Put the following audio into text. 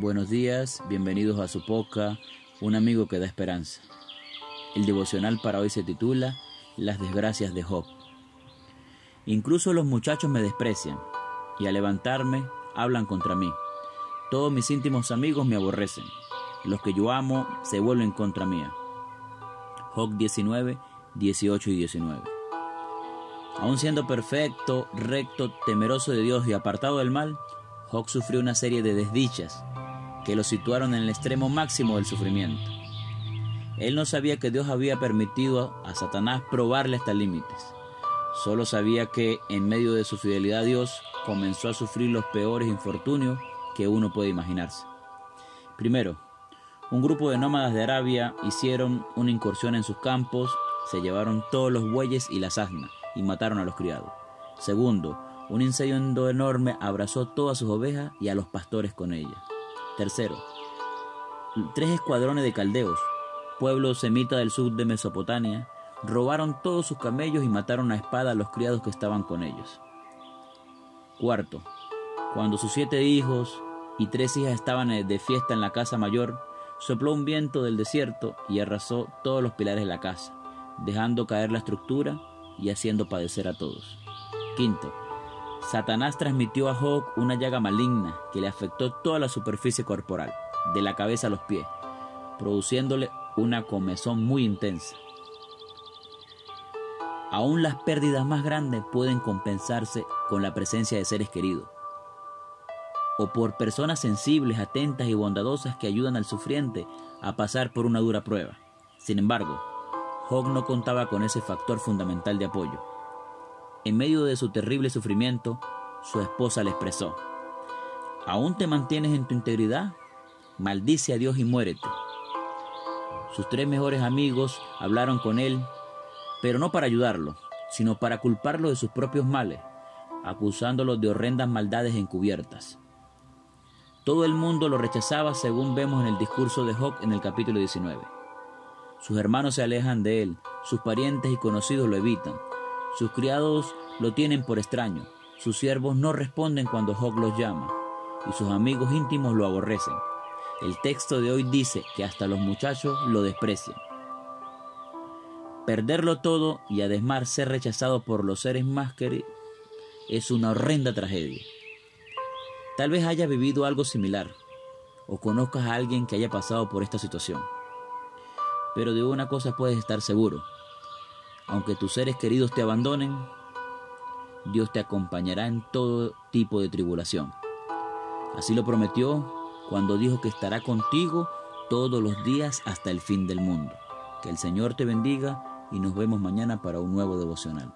Buenos días, bienvenidos a su poca, un amigo que da esperanza. El devocional para hoy se titula Las desgracias de Job. Incluso los muchachos me desprecian y al levantarme hablan contra mí. Todos mis íntimos amigos me aborrecen. Los que yo amo se vuelven contra mía. Job 19, 18 y 19. Aun siendo perfecto, recto, temeroso de Dios y apartado del mal, Job sufrió una serie de desdichas que lo situaron en el extremo máximo del sufrimiento. Él no sabía que Dios había permitido a Satanás probarle hasta límites. Solo sabía que en medio de su fidelidad a Dios comenzó a sufrir los peores infortunios que uno puede imaginarse. Primero, un grupo de nómadas de Arabia hicieron una incursión en sus campos, se llevaron todos los bueyes y las asnas y mataron a los criados. Segundo, un incendio enorme abrazó todas sus ovejas y a los pastores con ellas. Tercero, tres escuadrones de caldeos, pueblo semita del sur de Mesopotamia, robaron todos sus camellos y mataron a espada a los criados que estaban con ellos. Cuarto, cuando sus siete hijos y tres hijas estaban de fiesta en la casa mayor, sopló un viento del desierto y arrasó todos los pilares de la casa, dejando caer la estructura y haciendo padecer a todos. Quinto, Satanás transmitió a Job una llaga maligna que le afectó toda la superficie corporal, de la cabeza a los pies, produciéndole una comezón muy intensa. Aún las pérdidas más grandes pueden compensarse con la presencia de seres queridos, o por personas sensibles, atentas y bondadosas que ayudan al sufriente a pasar por una dura prueba. Sin embargo, Job no contaba con ese factor fundamental de apoyo. En medio de su terrible sufrimiento, su esposa le expresó, ¿aún te mantienes en tu integridad? Maldice a Dios y muérete. Sus tres mejores amigos hablaron con él, pero no para ayudarlo, sino para culparlo de sus propios males, acusándolo de horrendas maldades encubiertas. Todo el mundo lo rechazaba según vemos en el discurso de Job en el capítulo 19. Sus hermanos se alejan de él, sus parientes y conocidos lo evitan, sus criados lo tienen por extraño, sus siervos no responden cuando Job los llama, y sus amigos íntimos lo aborrecen. El texto de hoy dice que hasta los muchachos lo desprecian. Perderlo todo y además ser rechazado por los seres más queridos es una horrenda tragedia. Tal vez haya vivido algo similar o conozcas a alguien que haya pasado por esta situación. Pero de una cosa puedes estar seguro, aunque tus seres queridos te abandonen, Dios te acompañará en todo tipo de tribulación. Así lo prometió cuando dijo que estará contigo todos los días hasta el fin del mundo. Que el Señor te bendiga y nos vemos mañana para un nuevo devocional.